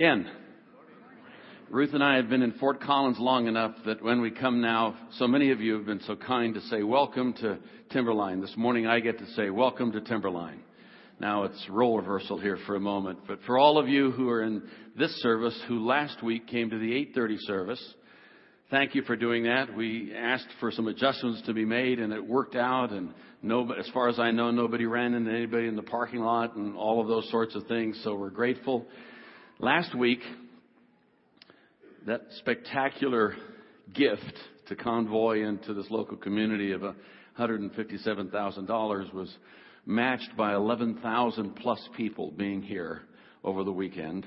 Again, Ruth and I have been in Fort Collins long enough that when we come now, so many of you have been so kind to say, Welcome to Timberline. This morning I get to say, Welcome to Timberline. Now it's role reversal here for a moment, but for all of you who are in this service who last week came to the 8:30 service, thank you for doing that. We asked for some adjustments to be made and it worked out and no, as far as I know, nobody ran into anybody in the parking lot and all of those sorts of things, so we're grateful. Last week, that spectacular gift to Convoy and to this local community of $157,000 was matched by 11,000 plus people being here over the weekend.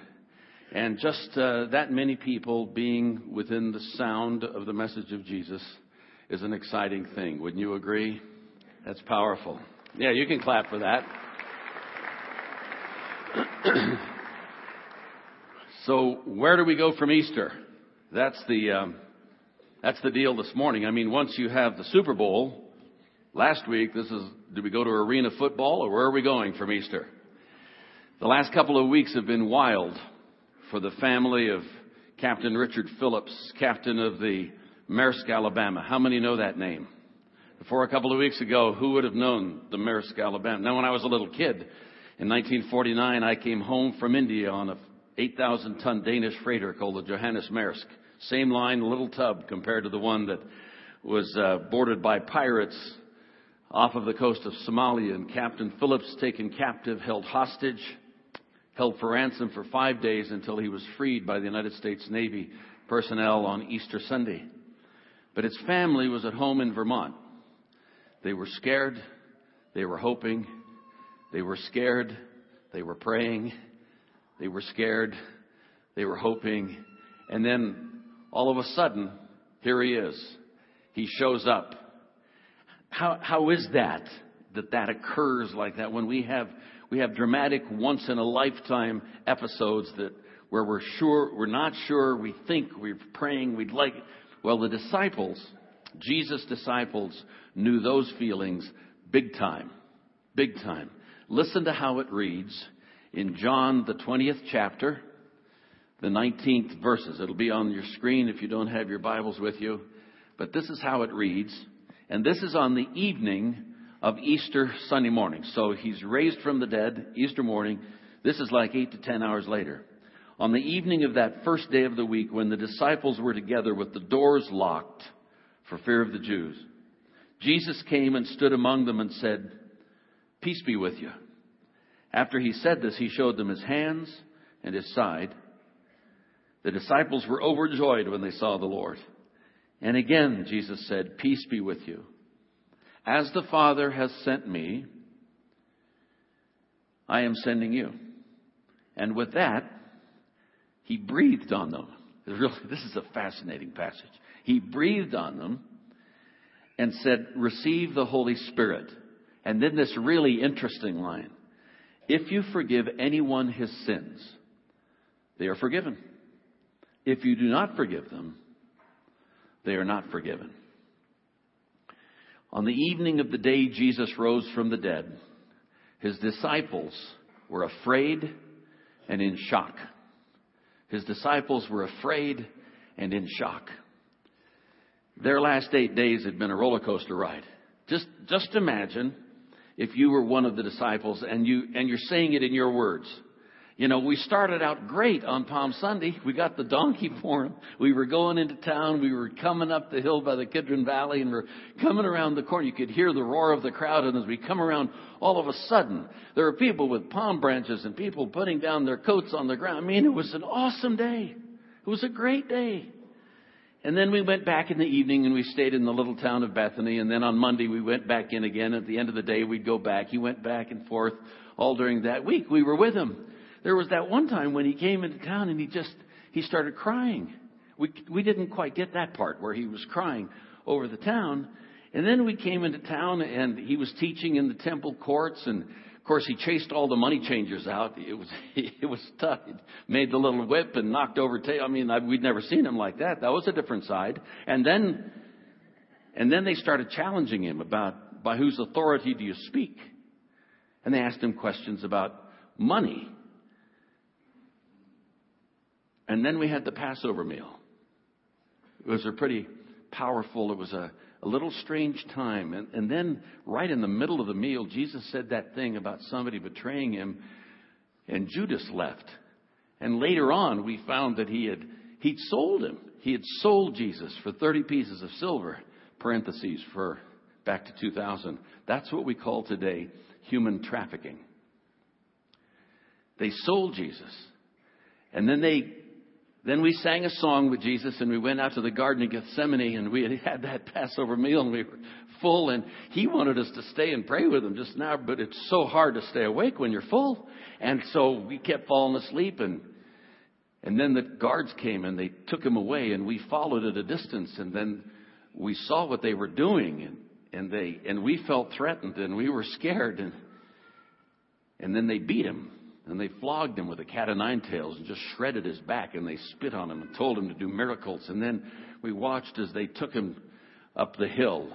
And just uh, that many people being within the sound of the message of Jesus is an exciting thing. Wouldn't you agree? That's powerful. Yeah, you can clap for that. So where do we go from Easter? That's the um, that's the deal this morning. I mean, once you have the Super Bowl, last week this is do we go to arena football or where are we going from Easter? The last couple of weeks have been wild for the family of Captain Richard Phillips, captain of the Maersk, Alabama. How many know that name? Before a couple of weeks ago, who would have known the Maersk, Alabama? Now, when I was a little kid, in 1949, I came home from India on a 8,000 ton Danish freighter called the Johannes Maersk. Same line, little tub compared to the one that was uh, boarded by pirates off of the coast of Somalia and Captain Phillips taken captive, held hostage, held for ransom for five days until he was freed by the United States Navy personnel on Easter Sunday. But his family was at home in Vermont. They were scared. They were hoping. They were scared. They were praying. They were scared. They were hoping. And then all of a sudden, here he is. He shows up. How, how is that? That that occurs like that when we have, we have dramatic once in a lifetime episodes that where we're sure, we're not sure, we think, we're praying, we'd like. Well, the disciples, Jesus' disciples knew those feelings big time. Big time. Listen to how it reads in John, the 20th chapter, the 19th verses. It'll be on your screen if you don't have your Bibles with you. But this is how it reads. And this is on the evening of Easter Sunday morning. So he's raised from the dead, Easter morning. This is like eight to ten hours later. On the evening of that first day of the week, when the disciples were together with the doors locked for fear of the Jews, Jesus came and stood among them and said, Peace be with you. After he said this, he showed them his hands and his side. The disciples were overjoyed when they saw the Lord. And again, Jesus said, Peace be with you. As the Father has sent me, I am sending you. And with that, he breathed on them. This is a fascinating passage. He breathed on them and said, Receive the Holy Spirit. And then this really interesting line if you forgive anyone his sins, they are forgiven. If you do not forgive them, they are not forgiven. On the evening of the day Jesus rose from the dead, his disciples were afraid and in shock. His disciples were afraid and in shock. Their last eight days had been a roller coaster ride. Just, just imagine if you were one of the disciples and you and you're saying it in your words. You know, we started out great on Palm Sunday. We got the donkey for him. We were going into town. We were coming up the hill by the Kidron Valley and we're coming around the corner. You could hear the roar of the crowd. And as we come around, all of a sudden, there were people with palm branches and people putting down their coats on the ground. I mean, it was an awesome day. It was a great day. And then we went back in the evening and we stayed in the little town of Bethany. And then on Monday we went back in again. At the end of the day we'd go back. He went back and forth all during that week. We were with him. There was that one time when he came into town and he just, he started crying. We, we didn't quite get that part where he was crying over the town. And then we came into town and he was teaching in the temple courts and course, he chased all the money changers out. It was it was tough. He made the little whip and knocked over tail. I mean, I, we'd never seen him like that. That was a different side. And then, and then they started challenging him about by whose authority do you speak? And they asked him questions about money. And then we had the Passover meal. It was a pretty powerful, it was a, a little strange time. And, and then, right in the middle of the meal, Jesus said that thing about somebody betraying him, and Judas left. And later on, we found that he had he'd sold him. He had sold Jesus for 30 pieces of silver, parentheses for back to 2000. That's what we call today human trafficking. They sold Jesus. And then they then we sang a song with Jesus and we went out to the Garden of Gethsemane and we had had that Passover meal and we were full and he wanted us to stay and pray with him just now, but it's so hard to stay awake when you're full. And so we kept falling asleep and and then the guards came and they took him away and we followed at a distance and then we saw what they were doing and, and they and we felt threatened and we were scared and and then they beat him and they flogged him with a cat o' nine tails and just shredded his back and they spit on him and told him to do miracles. And then we watched as they took him up the hill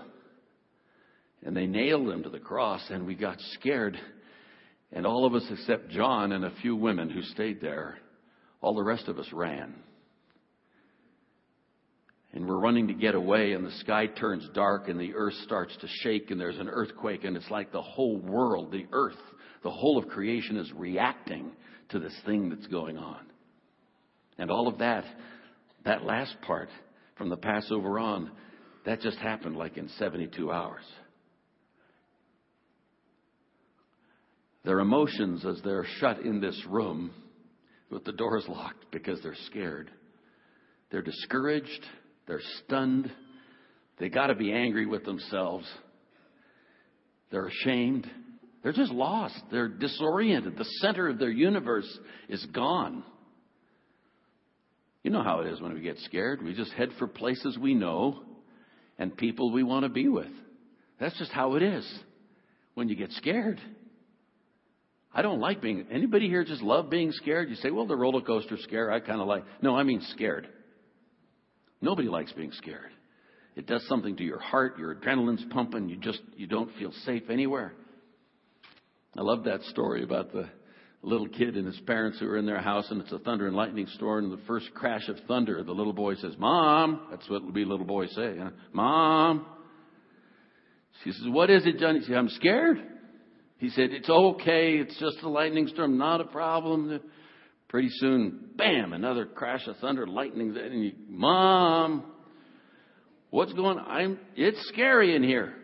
and they nailed him to the cross and we got scared. And all of us except John and a few women who stayed there, all the rest of us ran. And we're running to get away and the sky turns dark and the earth starts to shake and there's an earthquake and it's like the whole world, the earth the whole of creation is reacting to this thing that's going on. And all of that, that last part from the Passover on, that just happened like in 72 hours. Their emotions as they're shut in this room with the doors locked because they're scared. They're discouraged. They're stunned. They got to be angry with themselves. They're ashamed. They're just lost. They're disoriented. The center of their universe is gone. You know how it is when we get scared. We just head for places we know and people we want to be with. That's just how it is when you get scared. I don't like being, anybody here just love being scared? You say, well, the roller coaster scare, I kind of like. No, I mean scared. Nobody likes being scared. It does something to your heart, your adrenaline's pumping, you just, you don't feel safe anywhere. I love that story about the little kid and his parents who are in their house and it's a thunder and lightning storm and the first crash of thunder, the little boy says, Mom, that's what we little boys say, huh? Mom. She says, What is it, Johnny? He said, I'm scared. He said, It's okay, it's just a lightning storm, not a problem. Pretty soon, bam, another crash of thunder, lightning, and you, Mom, what's going on? I'm, it's scary in here.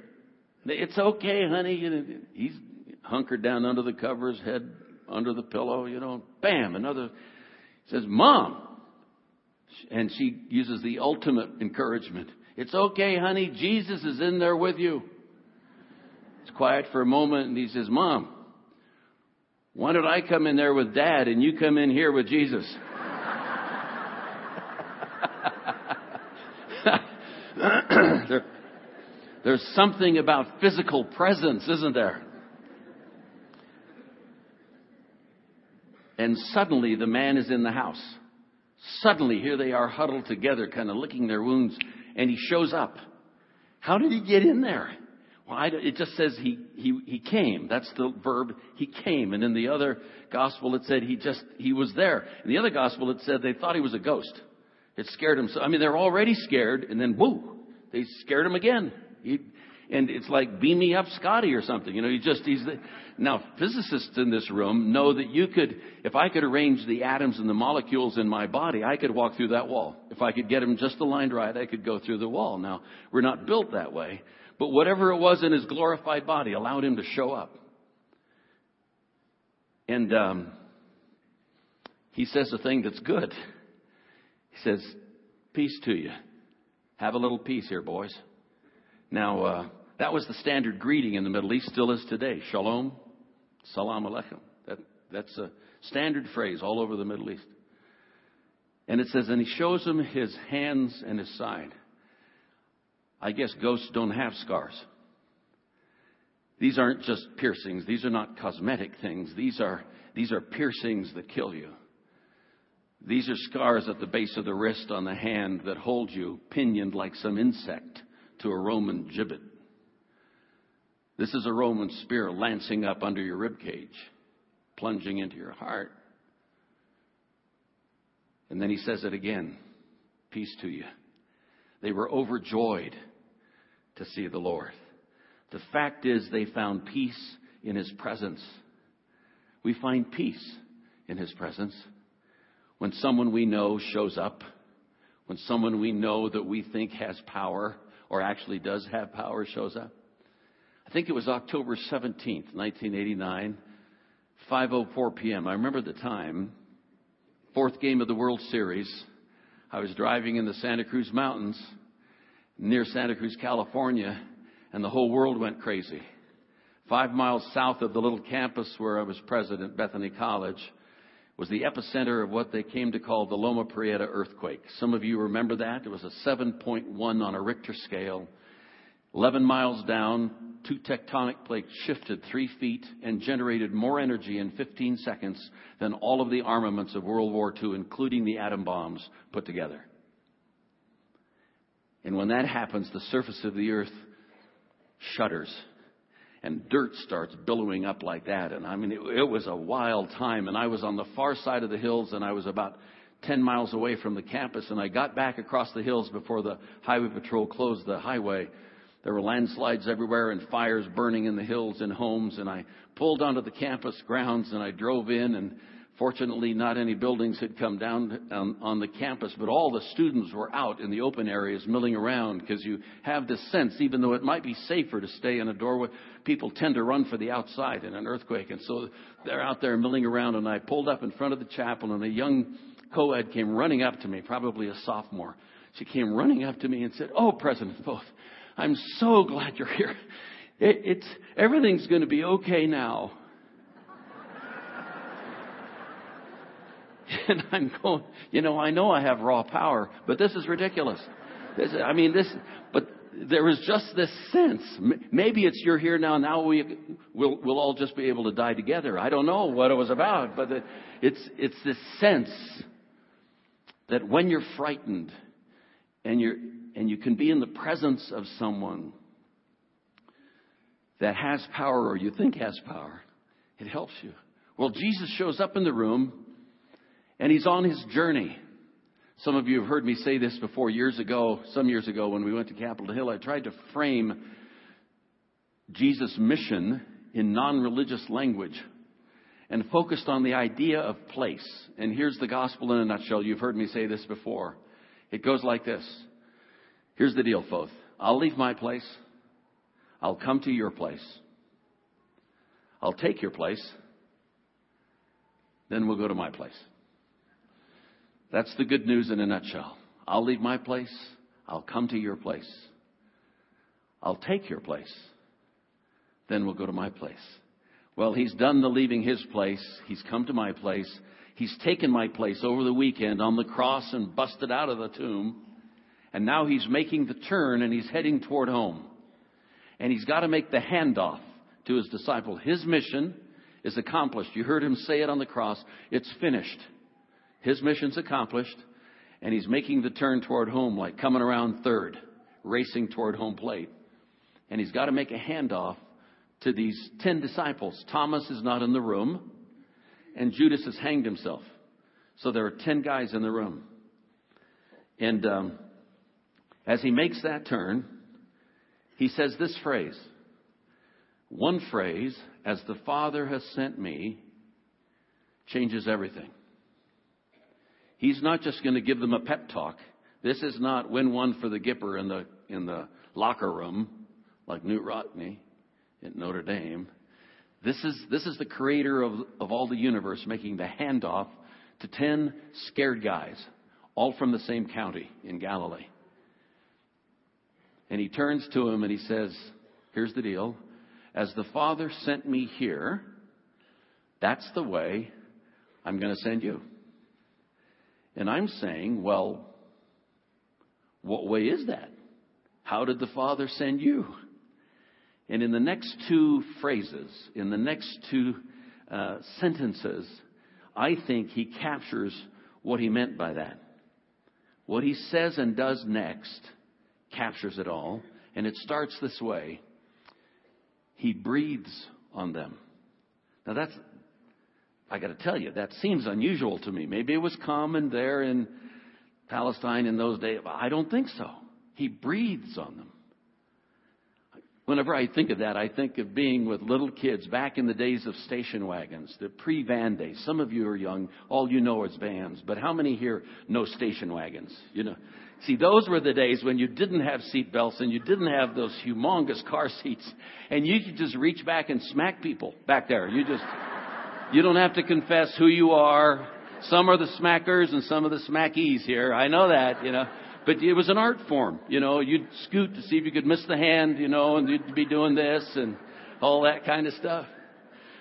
It's okay, honey. He's hunkered down under the covers, head under the pillow, you know, bam, another says, Mom. And she uses the ultimate encouragement. It's okay, honey. Jesus is in there with you. It's quiet for a moment and he says, Mom, why don't I come in there with dad and you come in here with Jesus? there, there's something about physical presence, isn't there? And suddenly the man is in the house. Suddenly here they are huddled together, kind of licking their wounds, and he shows up. How did he get in there? Well, it just says he, he, he came. That's the verb, he came. And in the other gospel it said he just, he was there. In the other gospel it said they thought he was a ghost. It scared him So, I mean, they're already scared, and then whoo, they scared him again. He, and it's like beam me up Scotty or something. You know, he just he's the, now physicists in this room know that you could if I could arrange the atoms and the molecules in my body, I could walk through that wall. If I could get them just aligned right, I could go through the wall. Now we're not built that way, but whatever it was in his glorified body allowed him to show up. And um, he says a thing that's good. He says, "Peace to you. Have a little peace here, boys." Now, uh, that was the standard greeting in the Middle East, still is today. Shalom, salam aleikum. That, that's a standard phrase all over the Middle East. And it says, and he shows him his hands and his side. I guess ghosts don't have scars. These aren't just piercings. These are not cosmetic things. These are, these are piercings that kill you. These are scars at the base of the wrist on the hand that hold you pinioned like some insect to a Roman gibbet. This is a Roman spear lancing up under your rib cage, plunging into your heart. And then he says it again Peace to you. They were overjoyed to see the Lord. The fact is, they found peace in his presence. We find peace in his presence when someone we know shows up, when someone we know that we think has power or actually does have power shows up. I think it was October 17th, 1989, 5:04 p.m. I remember the time. Fourth game of the World Series. I was driving in the Santa Cruz Mountains near Santa Cruz, California, and the whole world went crazy. Five miles south of the little campus where I was president, Bethany College, was the epicenter of what they came to call the Loma Prieta earthquake. Some of you remember that. It was a 7.1 on a Richter scale. 11 miles down, two tectonic plates shifted three feet and generated more energy in 15 seconds than all of the armaments of World War II, including the atom bombs, put together. And when that happens, the surface of the earth shudders and dirt starts billowing up like that. And I mean, it, it, was a wild time. And I was on the far side of the hills and I was about 10 miles away from the campus. And I got back across the hills before the highway patrol closed the highway. There were landslides everywhere and fires burning in the hills and homes. And I pulled onto the campus grounds and I drove in and Fortunately, not any buildings had come down on, on, the campus, but all the students were out in the open areas milling around because you have this sense, even though it might be safer to stay in a doorway, people tend to run for the outside in an earthquake. And so they're out there milling around, and I pulled up in front of the chapel, and a young co ed came running up to me, probably a sophomore. She came running up to me and said, Oh, President Foth, I'm so glad you're here. It, it's, everything's going to be okay now. And I'm going, you know, I know I have raw power, but this is ridiculous. This, I mean, this, but there was just this sense. Maybe it's you're here now. Now we we'll, we'll all just be able to die together. I don't know what it was about, but it's it's this sense that when you're frightened and you're and you can be in the presence of someone that has power or you think has power, it helps you. Well, Jesus shows up in the room and he's on his journey. Some of you have heard me say this before years ago, some years ago when we went to Capitol Hill. I tried to frame Jesus' mission in non religious language and focused on the idea of place. And here's the gospel in a nutshell. You've heard me say this before. It goes like this Here's the deal, Foth. I'll leave my place. I'll come to your place. I'll take your place. Then we'll go to my place. That's the good news in a nutshell. I'll leave my place. I'll come to your place. I'll take your place. Then we'll go to my place. Well, he's done the leaving his place. He's come to my place. He's taken my place over the weekend on the cross and busted out of the tomb. And now he's making the turn and he's heading toward home. And he's got to make the handoff to his disciple. His mission is accomplished. You heard him say it on the cross. It's finished. His mission's accomplished, and he's making the turn toward home, like coming around third, racing toward home plate. And he's got to make a handoff to these ten disciples. Thomas is not in the room, and Judas has hanged himself. So there are ten guys in the room. And um, as he makes that turn, he says this phrase. One phrase, as the Father has sent me, changes everything. He's not just going to give them a pep talk. This is not win one for the Gipper in the, in the locker room like Knute Rockne at Notre Dame. This is, this is the creator of, of all the universe making the handoff to 10 scared guys, all from the same county in Galilee. And he turns to him and he says, Here's the deal. As the Father sent me here, that's the way I'm going to send you. And I'm saying, well, what way is that? How did the Father send you? And in the next two phrases, in the next two uh, sentences, I think he captures what he meant by that. What he says and does next captures it all. And it starts this way He breathes on them. Now that's, I got to tell you, that seems unusual to me. Maybe it was common there in Palestine in those days, I don't think so. He breathes on them. Whenever I think of that, I think of being with little kids back in the days of station wagons, the pre-van days. Some of you are young. All you know is vans. But how many here know station wagons? You know, see, those were the days when you didn't have seat belts and you didn't have those humongous car seats and you could just reach back and smack people back there. You just, you don't have to confess who you are. Some are the smackers and some are the smackies here. I know that, you know. But it was an art form, you know. You'd scoot to see if you could miss the hand, you know, and you'd be doing this and all that kind of stuff.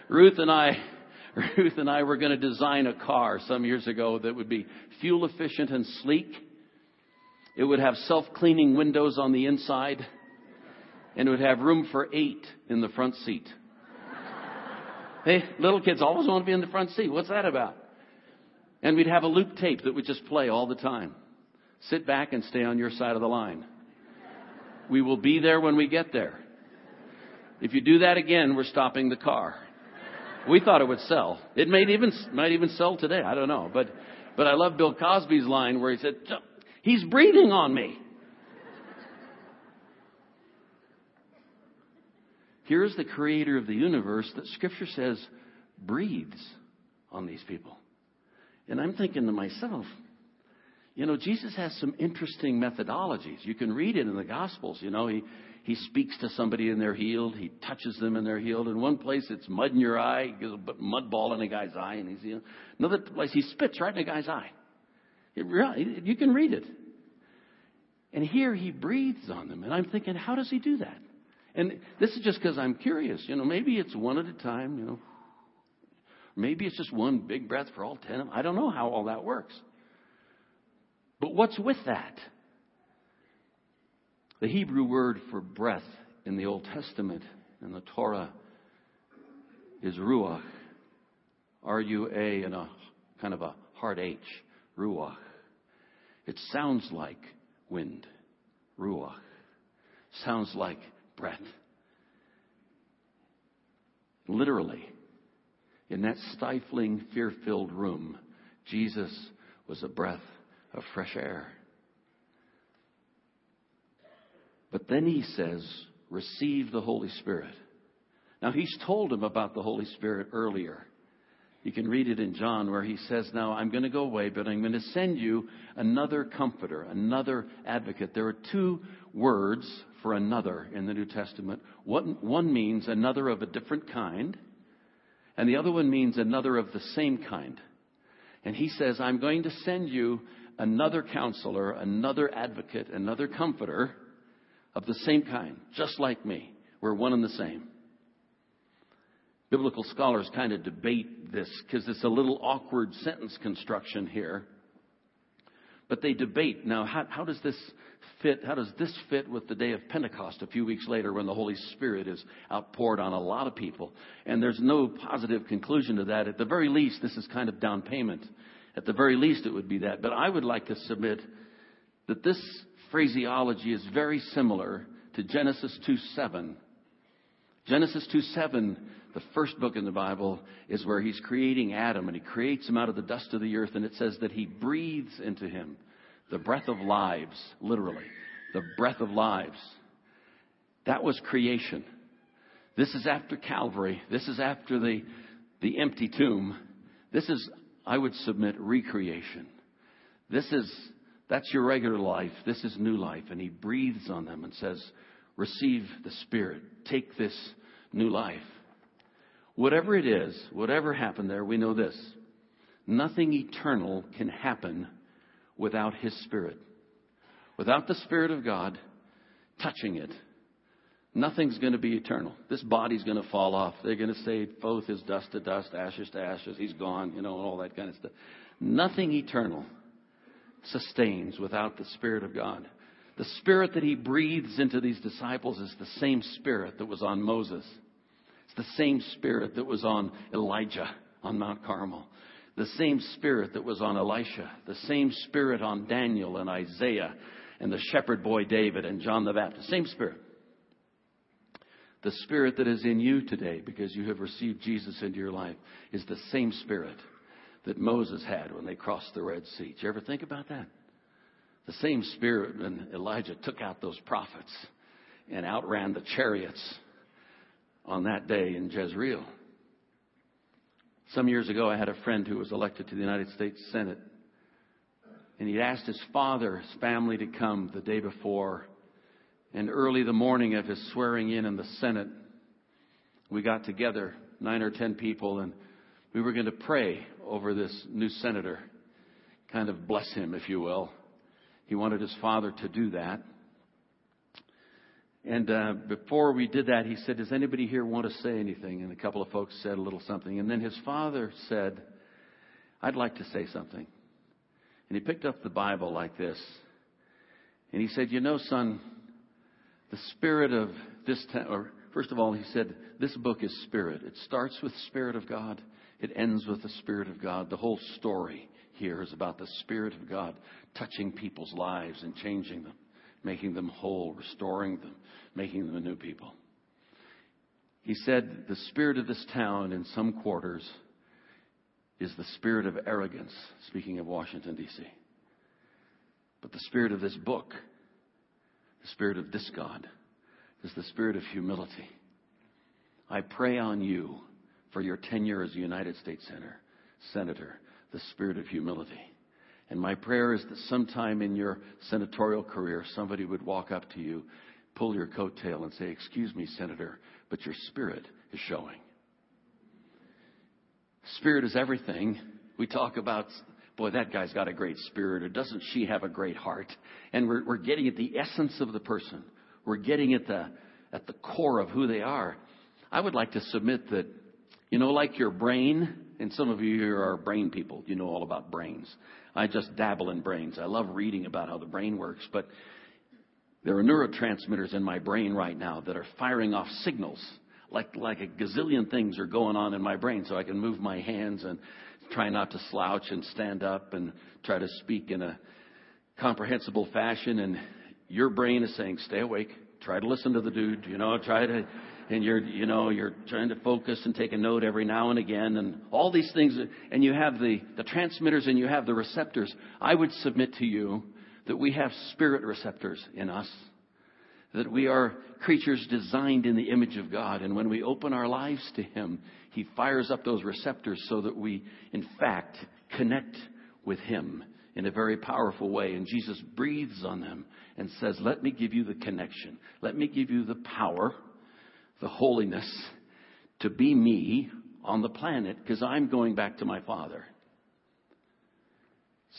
Ruth and I, Ruth and I were going to design a car some years ago that would be fuel efficient and sleek. It would have self-cleaning windows on the inside and it would have room for eight in the front seat. hey, little kids always want to be in the front seat. What's that about? And we'd have a loop tape that would just play all the time. Sit back and stay on your side of the line. We will be there when we get there. If you do that again, we're stopping the car. We thought it would sell. It may even might even sell today. I don't know, but but I love Bill Cosby's line where he said, "He's breathing on me." Here's the creator of the universe that scripture says breathes on these people. And I'm thinking to myself, you know, Jesus has some interesting methodologies. You can read it in the Gospels. You know, he, he speaks to somebody and they're healed. He touches them and they're healed. In one place, it's mud in your eye. He gives a mud ball in a guy's eye and he's healed. Another place, he spits right in a guy's eye. It, you can read it. And here he breathes on them. And I'm thinking, how does he do that? And this is just because I'm curious. You know, maybe it's one at a time, you know. Maybe it's just one big breath for all ten. of them. I don't know how all that works. But what's with that? The Hebrew word for breath in the Old Testament and the Torah is ruach. R U A and a kind of a hard H. Ruach. It sounds like wind. Ruach. Sounds like breath. Literally, in that stifling, fear filled room, Jesus was a breath of fresh air. But then he says, receive the Holy Spirit. Now he's told him about the Holy Spirit earlier. You can read it in John where he says, Now I'm going to go away, but I'm going to send you another comforter, another advocate. There are two words for another in the New Testament. One, one means another of a different kind, and the other one means another of the same kind. And he says, I'm going to send you another counselor, another advocate, another comforter of the same kind, just like me. We're one and the same. Biblical scholars kind of debate this because it's a little awkward sentence construction here. But they debate now, how, how, does this fit? How does this fit with the day of Pentecost a few weeks later when the Holy Spirit is outpoured on a lot of people? And there's no positive conclusion to that. At the very least, this is kind of down payment at the very least, it would be that. But I would like to submit that this phraseology is very similar to Genesis 2 7. Genesis 2 7, the first book in the Bible, is where he's creating Adam and he creates him out of the dust of the earth, and it says that he breathes into him the breath of lives, literally, the breath of lives. That was creation. This is after Calvary. This is after the, the empty tomb. This is I would submit recreation. This is, that's your regular life. This is new life. And he breathes on them and says, receive the Spirit. Take this new life. Whatever it is, whatever happened there, we know this. Nothing eternal can happen without His Spirit. Without the Spirit of God touching it, Nothing's going to be eternal. This body's going to fall off. They're going to say both is dust to dust, ashes to ashes. He's gone, you know, and all that kind of stuff. Nothing eternal sustains without the Spirit of God. The Spirit that He breathes into these disciples is the same Spirit that was on Moses. It's the same Spirit that was on Elijah on Mount Carmel. The same Spirit that was on Elisha. The same Spirit on Daniel and Isaiah and the shepherd boy David and John the Baptist. Same Spirit. The Spirit that is in you today, because you have received Jesus into your life, is the same Spirit that Moses had when they crossed the Red Sea. Did you ever think about that? The same Spirit when Elijah took out those prophets and outran the chariots on that day in Jezreel. Some years ago, I had a friend who was elected to the United States Senate. And he'd asked his father, his family to come the day before. And early the morning of his swearing in in the Senate, we got together, nine or ten people, and we were going to pray over this new senator. Kind of bless him, if you will. He wanted his father to do that. And uh, before we did that, he said, Does anybody here want to say anything? And a couple of folks said a little something. And then his father said, I'd like to say something. And he picked up the Bible like this. And he said, You know, son, the spirit of this time, or first of all, he said, This book is spirit. It starts with Spirit of God, it ends with the Spirit of God. The whole story here is about the Spirit of God touching people's lives and changing them making them whole, restoring them, making them a new people. He said, The spirit of this town in some quarters is the spirit of arrogance, speaking of Washington, D.C. But the spirit of this book, the spirit of this God, is the spirit of humility. I pray on you for your tenure as a United States Senator, Senator, the spirit of humility. And my prayer is that sometime in your senatorial career, somebody would walk up to you, pull your coattail, and say, Excuse me, Senator, but your spirit is showing. Spirit is everything. We talk about, boy, that guy's got a great spirit, or doesn't she have a great heart? And we're, we're getting at the essence of the person. We're getting at the, at the core of who they are. I would like to submit that, you know, like your brain, and some of you here are brain people. You know all about brains. I just dabble in brains. I love reading about how the brain works, but there are neurotransmitters in my brain right now that are firing off signals. Like, like a gazillion things are going on in my brain so I can move my hands and try not to slouch and stand up and try to speak in a comprehensible fashion. And your brain is saying, stay awake. Try to listen to the dude, you know, try to, and you're, you know, you're trying to focus and take a note every now and again and all these things. And you have the, the transmitters and you have the receptors. I would submit to you that we have spirit receptors in us. That we are creatures designed in the image of God. And when we open our lives to Him, He fires up those receptors so that we, in fact, connect with Him in a very powerful way. And Jesus breathes on them and says, Let me give you the connection. Let me give you the power the holiness to be me on the planet because I'm going back to my Father.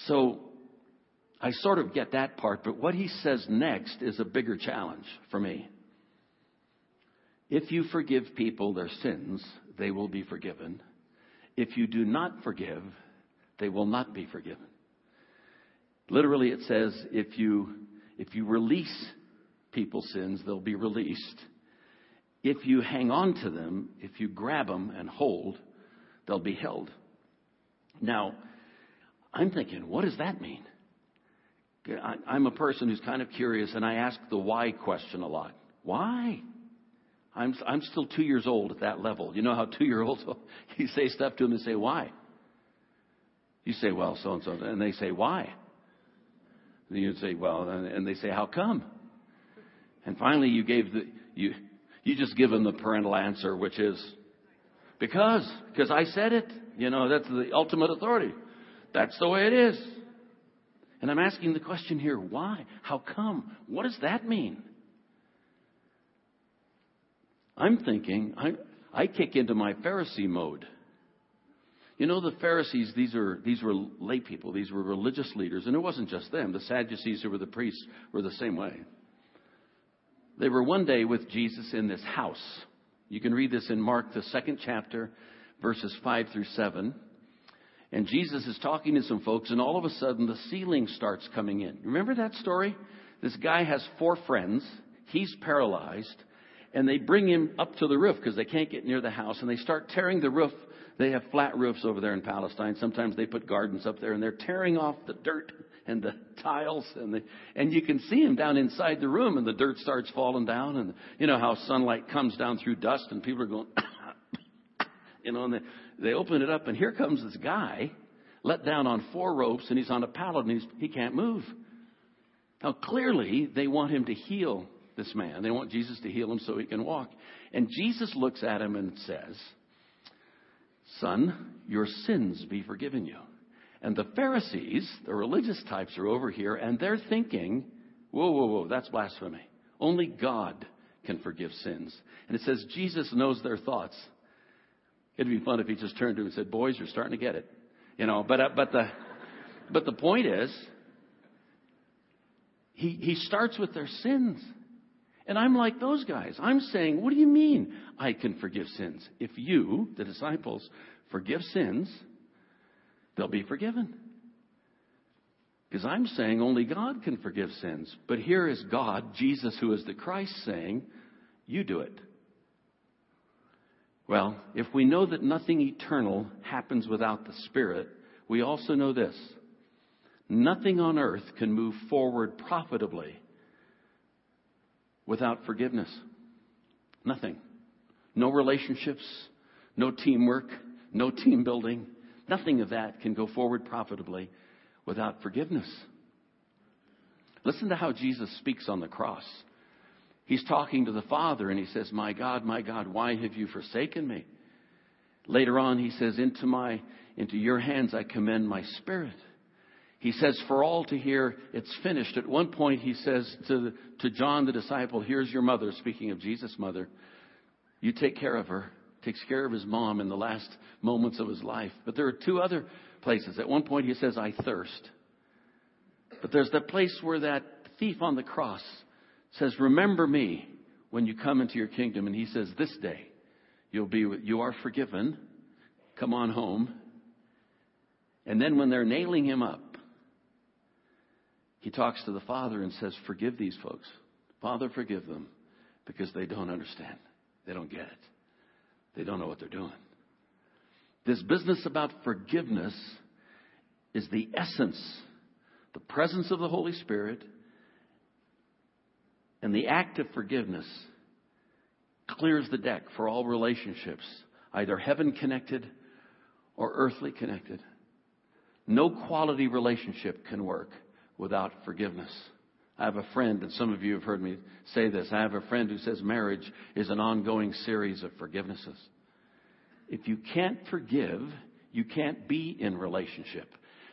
So I sort of get that part, but what he says next is a bigger challenge for me. If you forgive people their sins, they will be forgiven. If you do not forgive, they will not be forgiven. Literally, it says if you, if you release people's sins, they'll be released if you hang on to them, if you grab them and hold, they'll be held. Now, I'm thinking, what does that mean? I'm a person who's kind of curious, and I ask the why question a lot. Why? I'm, I'm still two years old at that level. You know how two year olds, you say stuff to them and say, why? You say, well, so and so. And they say, why? And you say, well, and they say, how come? And finally, you gave the, you, you just give them the parental answer, which is because, because I said it. You know, that's the ultimate authority. That's the way it is. And I'm asking the question here why? How come? What does that mean? I'm thinking, I, I kick into my Pharisee mode. You know, the Pharisees, these, are, these were lay people, these were religious leaders, and it wasn't just them. The Sadducees, who were the priests, were the same way. They were one day with Jesus in this house. You can read this in Mark, the second chapter, verses 5 through 7. And Jesus is talking to some folks, and all of a sudden the ceiling starts coming in. Remember that story? This guy has four friends. He's paralyzed. And they bring him up to the roof because they can't get near the house. And they start tearing the roof. They have flat roofs over there in Palestine. Sometimes they put gardens up there, and they're tearing off the dirt and the tiles and the, and you can see him down inside the room and the dirt starts falling down and you know how sunlight comes down through dust and people are going, you know, and they, they open it up and here comes this guy let down on four ropes and he's on a pallet and he's, he can't move. Now clearly they want him to heal this man. They want Jesus to heal him so he can walk. And Jesus looks at him and says, Son, your sins be forgiven you. And the Pharisees, the religious types, are over here and they're thinking, whoa, whoa, whoa, that's blasphemy. Only God can forgive sins. And it says Jesus knows their thoughts. It'd be fun if he just turned to him and said, Boys, you're starting to get it. You know, but, uh, but, the, but the point is, he, he starts with their sins. And I'm like those guys. I'm saying, what do you mean I can forgive sins? If you, the disciples, forgive sins, they'll be forgiven. Because I'm saying only God can forgive sins. But here is God, Jesus, who is the Christ, saying, You do it. Well, if we know that nothing eternal happens without the Spirit, we also know this nothing on earth can move forward profitably without forgiveness. Nothing. No relationships, no teamwork, no team building. Nothing of that can go forward profitably without forgiveness. Listen to how Jesus speaks on the cross. He's talking to the Father and he says, My God, my God, why have you forsaken me? Later on, he says, Into my, into your hands I commend my spirit. He says, for all to hear, it's finished. At one point, he says to, to John the disciple, here's your mother, speaking of Jesus' mother. You take care of her. Takes care of his mom in the last moments of his life. But there are two other places. At one point, he says, I thirst. But there's that place where that thief on the cross says, remember me when you come into your kingdom. And he says, this day, you'll be, you are forgiven. Come on home. And then when they're nailing him up, he talks to the Father and says, Forgive these folks. Father, forgive them because they don't understand. They don't get it. They don't know what they're doing. This business about forgiveness is the essence, the presence of the Holy Spirit, and the act of forgiveness clears the deck for all relationships, either heaven connected or earthly connected. No quality relationship can work without forgiveness. I have a friend, and some of you have heard me say this. I have a friend who says marriage is an ongoing series of forgivenesses. If you can't forgive, you can't be in relationship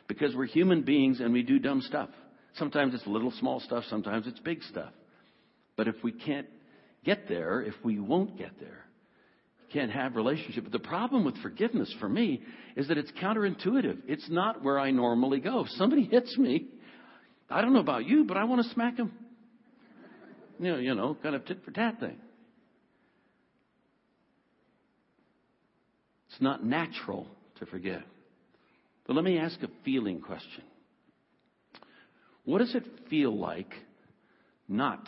because we're human beings and we do dumb stuff. Sometimes it's little small stuff, sometimes it's big stuff. But if we can't get there, if we won't get there, can't have relationship. But the problem with forgiveness for me is that it's counterintuitive. It's not where I normally go. If somebody hits me, I don't know about you, but I want to smack him. You know, you know, kind of tit for tat thing. It's not natural to forgive. But let me ask a feeling question. What does it feel like not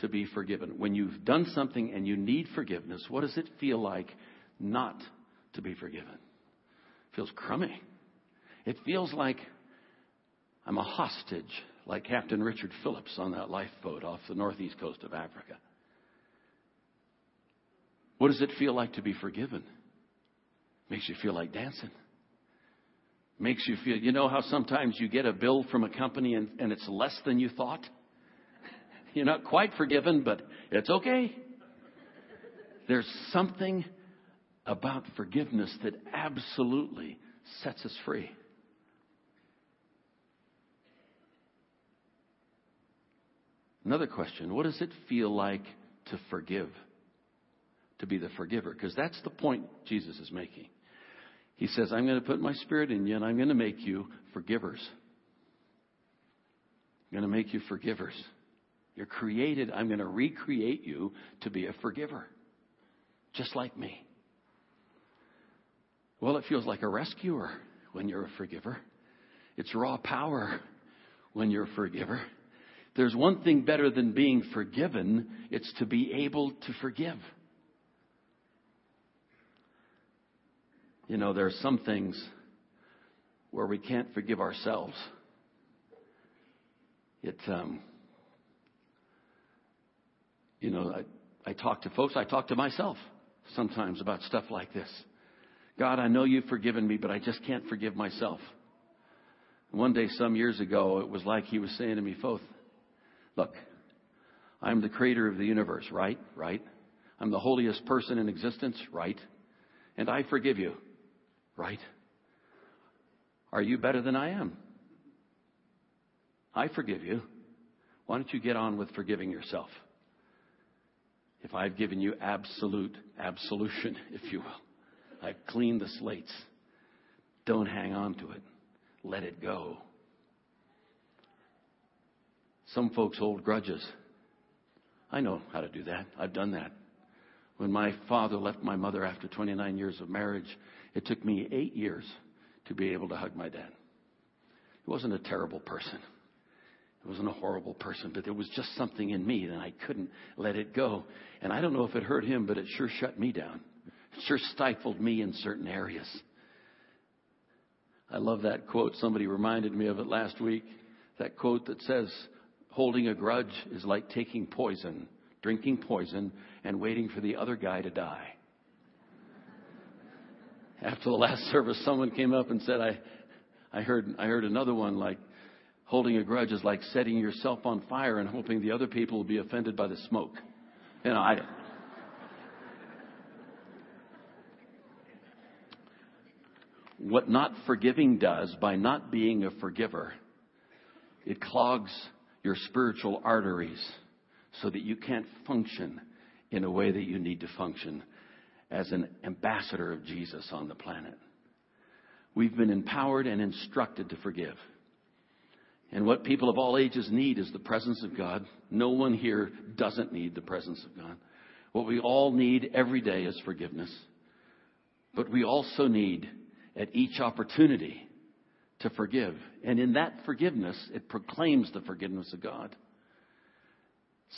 to be forgiven? When you've done something and you need forgiveness, what does it feel like not to be forgiven? It feels crummy. It feels like I'm a hostage, like Captain Richard Phillips on that lifeboat off the northeast coast of Africa. What does it feel like to be forgiven? Makes you feel like dancing. Makes you feel, you know how sometimes you get a bill from a company and, and it's less than you thought? You're not quite forgiven, but it's okay. There's something about forgiveness that absolutely sets us free. Another question What does it feel like to forgive? To be the forgiver? Because that's the point Jesus is making. He says, I'm going to put my spirit in you and I'm going to make you forgivers. I'm going to make you forgivers. You're created, I'm going to recreate you to be a forgiver, just like me. Well, it feels like a rescuer when you're a forgiver. It's raw power when you're a forgiver. There's one thing better than being forgiven it's to be able to forgive. You know, there are some things where we can't forgive ourselves. it, um, you know, I, I talk to folks, I talk to myself sometimes about stuff like this. God, I know you've forgiven me, but I just can't forgive myself. One day, some years ago, it was like he was saying to me, Foth, look, I'm the creator of the universe, right? Right. I'm the holiest person in existence, right? And I forgive you, right? Are you better than I am? I forgive you. Why don't you get on with forgiving yourself? If I've given you absolute absolution, if you will, I've cleaned the slates. Don't hang on to it. Let it go. Some folks hold grudges. I know how to do that. I've done that. When my father left my mother after 29 years of marriage, it took me eight years to be able to hug my dad. He wasn't a terrible person. He wasn't a horrible person, but there was just something in me that I couldn't let it go. And I don't know if it hurt him, but it sure shut me down. It sure stifled me in certain areas. I love that quote. Somebody reminded me of it last week. That quote that says, holding a grudge is like taking poison, drinking poison, and waiting for the other guy to die. After the last service, someone came up and said, I, I heard, I heard another one like, holding a grudge is like setting yourself on fire and hoping the other people will be offended by the smoke. You know, I, what not forgiving does by not being a forgiver, it clogs your spiritual arteries so that you can't function in a way that you need to function as an ambassador of Jesus on the planet. We've been empowered and instructed to forgive. And what people of all ages need is the presence of God. No one here doesn't need the presence of God. What we all need every day is forgiveness. But we also need at each opportunity to forgive. And in that forgiveness, it proclaims the forgiveness of God.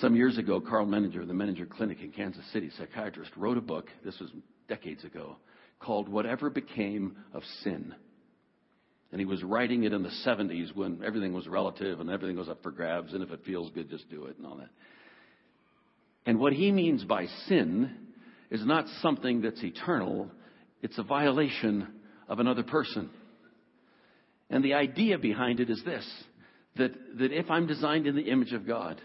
Some years ago, Karl Menninger, the Menninger Clinic in Kansas City, psychiatrist, wrote a book, this was decades ago, called Whatever Became of Sin. And he was writing it in the 70s when everything was relative and everything was up for grabs, and if it feels good, just do it and all that. And what he means by sin is not something that's eternal, it's a violation of another person. And the idea behind it is this that, that if I'm designed in the image of God,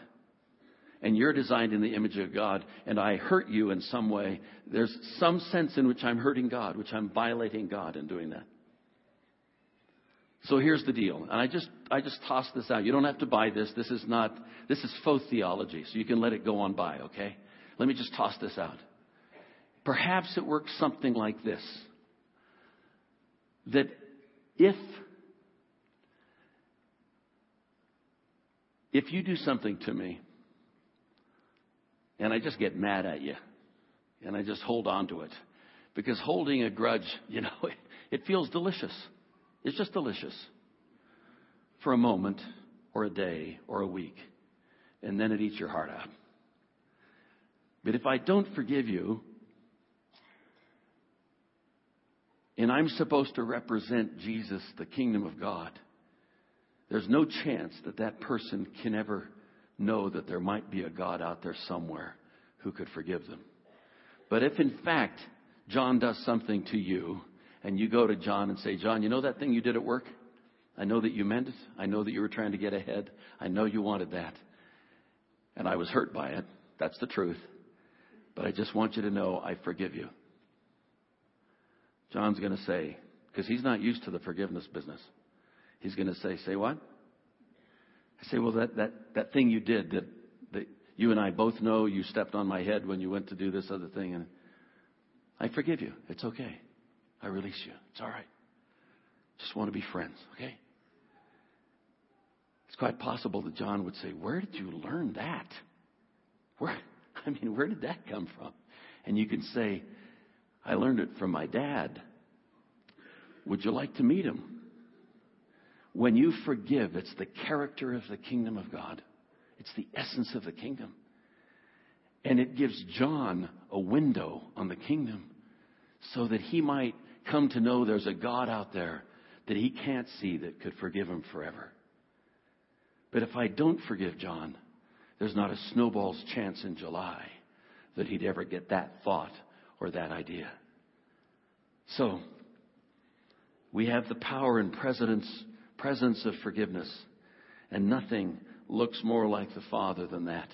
and you're designed in the image of God, and I hurt you in some way, there's some sense in which I'm hurting God, which I'm violating God in doing that. So here's the deal. And I just, I just toss this out. You don't have to buy this. This is not, this is faux theology. So you can let it go on by, okay? Let me just toss this out. Perhaps it works something like this. That if, if you do something to me, and I just get mad at you, and I just hold on to it, because holding a grudge, you know, it, it feels delicious. It's just delicious for a moment or a day or a week, and then it eats your heart out. But if I don't forgive you, and I'm supposed to represent Jesus, the kingdom of God, there's no chance that that person can ever know that there might be a God out there somewhere who could forgive them. But if in fact John does something to you and you go to John and say, John, you know that thing you did at work? I know that you meant it. I know that you were trying to get ahead. I know you wanted that. And I was hurt by it. That's the truth. But I just want you to know I forgive you. John's going to say, because he's not used to the forgiveness business, he's going to say, Say what? I say, Well, that, that, that thing you did that, that you and I both know you stepped on my head when you went to do this other thing, and I forgive you. It's okay. I release you. It's all right. Just want to be friends, okay? It's quite possible that John would say, Where did you learn that? Where, I mean, where did that come from? And you can say, I learned it from my dad. Would you like to meet him? When you forgive, it's the character of the kingdom of God. It's the essence of the kingdom. And it gives John a window on the kingdom so that he might come to know there's a God out there that he can't see that could forgive him forever. But if I don't forgive John, there's not a snowball's chance in July that he'd ever get that thought or that idea. So, we have the power and presence, presence of forgiveness, and nothing looks more like the Father than that.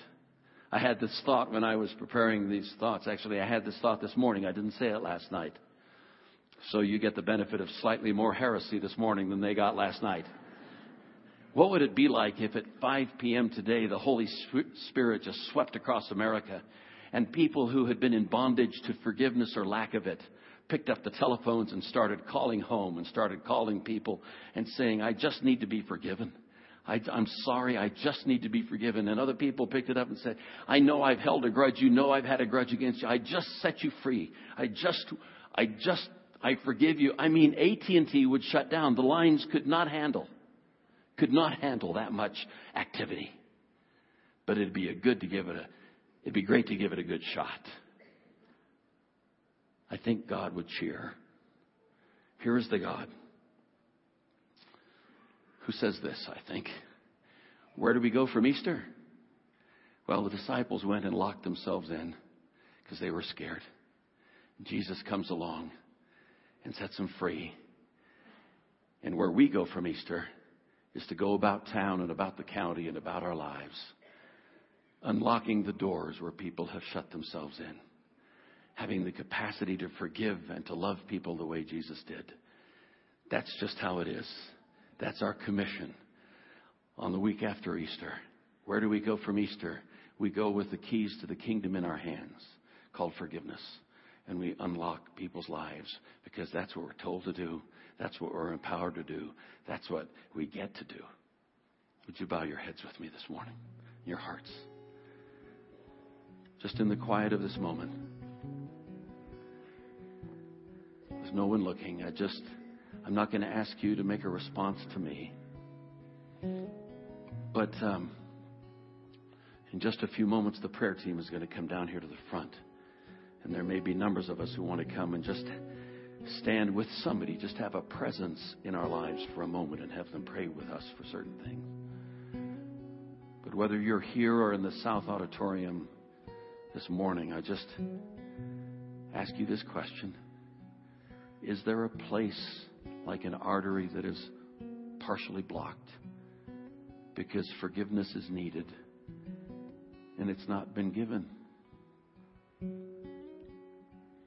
I had this thought when I was preparing these thoughts. Actually, I had this thought this morning. I didn't say it last night. So you get the benefit of slightly more heresy this morning than they got last night. What would it be like if at 5 p.m. today the Holy Spirit just swept across America and people who had been in bondage to forgiveness or lack of it picked up the telephones and started calling home and started calling people and saying, I just need to be forgiven. I, am sorry, I just need to be forgiven. And other people picked it up and said, I know I've held a grudge. You know I've had a grudge against you. I just set you free. I just, I just, I forgive you. I mean, AT&T would shut down. The lines could not handle, could not handle that much activity. But it'd be a good to give it a, it'd be great to give it a good shot. I think God would cheer. Here is the God who says this, I think. Where do we go from Easter? Well, the disciples went and locked themselves in because they were scared. Jesus comes along and sets them free. And where we go from Easter is to go about town and about the county and about our lives, unlocking the doors where people have shut themselves in, having the capacity to forgive and to love people the way Jesus did. That's just how it is. That's our commission on the week after Easter. Where do we go from Easter? We go with the keys to the kingdom in our hands called forgiveness. And we unlock people's lives because that's what we're told to do. That's what we're empowered to do. That's what we get to do. Would you bow your heads with me this morning? Your hearts. Just in the quiet of this moment. There's no one looking. I just I'm not going to ask you to make a response to me. But um, in just a few moments, the prayer team is going to come down here to the front. And there may be numbers of us who want to come and just stand with somebody, just have a presence in our lives for a moment and have them pray with us for certain things. But whether you're here or in the South Auditorium this morning, I just ask you this question Is there a place like an artery that is partially blocked because forgiveness is needed and it's not been given?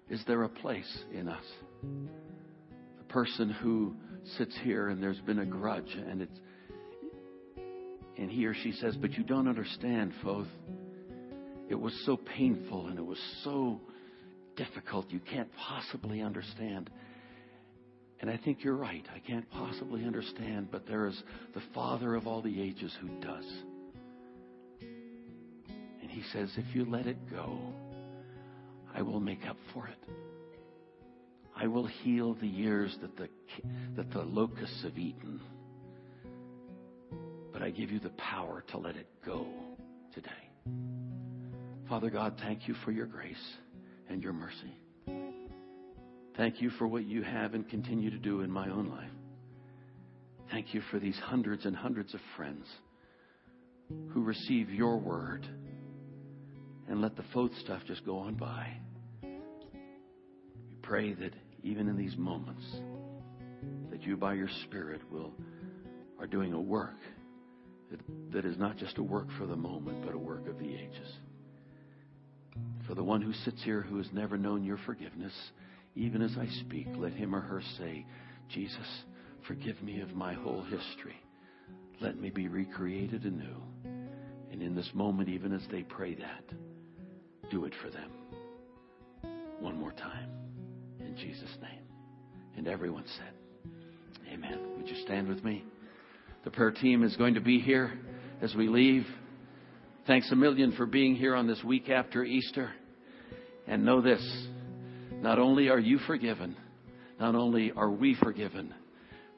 Is there a place in us? The person who sits here and there's been a grudge and it's and he or she says, But you don't understand, Foth. It was so painful and it was so difficult. You can't possibly understand. And I think you're right. I can't possibly understand, but there is the Father of all the ages who does. And He says, if you let it go, I will make up for it. I will heal the years that the, that the locusts have eaten. But I give you the power to let it go today. Father God, thank you for your grace and your mercy. Thank you for what you have and continue to do in my own life. Thank you for these hundreds and hundreds of friends who receive your word and let the Foth stuff just go on by. Pray that even in these moments, that you by your Spirit will are doing a work that, that is not just a work for the moment, but a work of the ages. For the one who sits here who has never known your forgiveness, even as I speak, let him or her say, Jesus, forgive me of my whole history. Let me be recreated anew. And in this moment, even as they pray that, do it for them. One more time. Jesus' name. And everyone said, Amen. Would you stand with me? The prayer team is going to be here as we leave. Thanks a million for being here on this week after Easter. And know this not only are you forgiven, not only are we forgiven,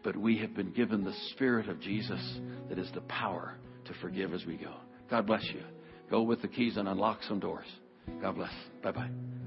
but we have been given the Spirit of Jesus that is the power to forgive as we go. God bless you. Go with the keys and unlock some doors. God bless. Bye bye.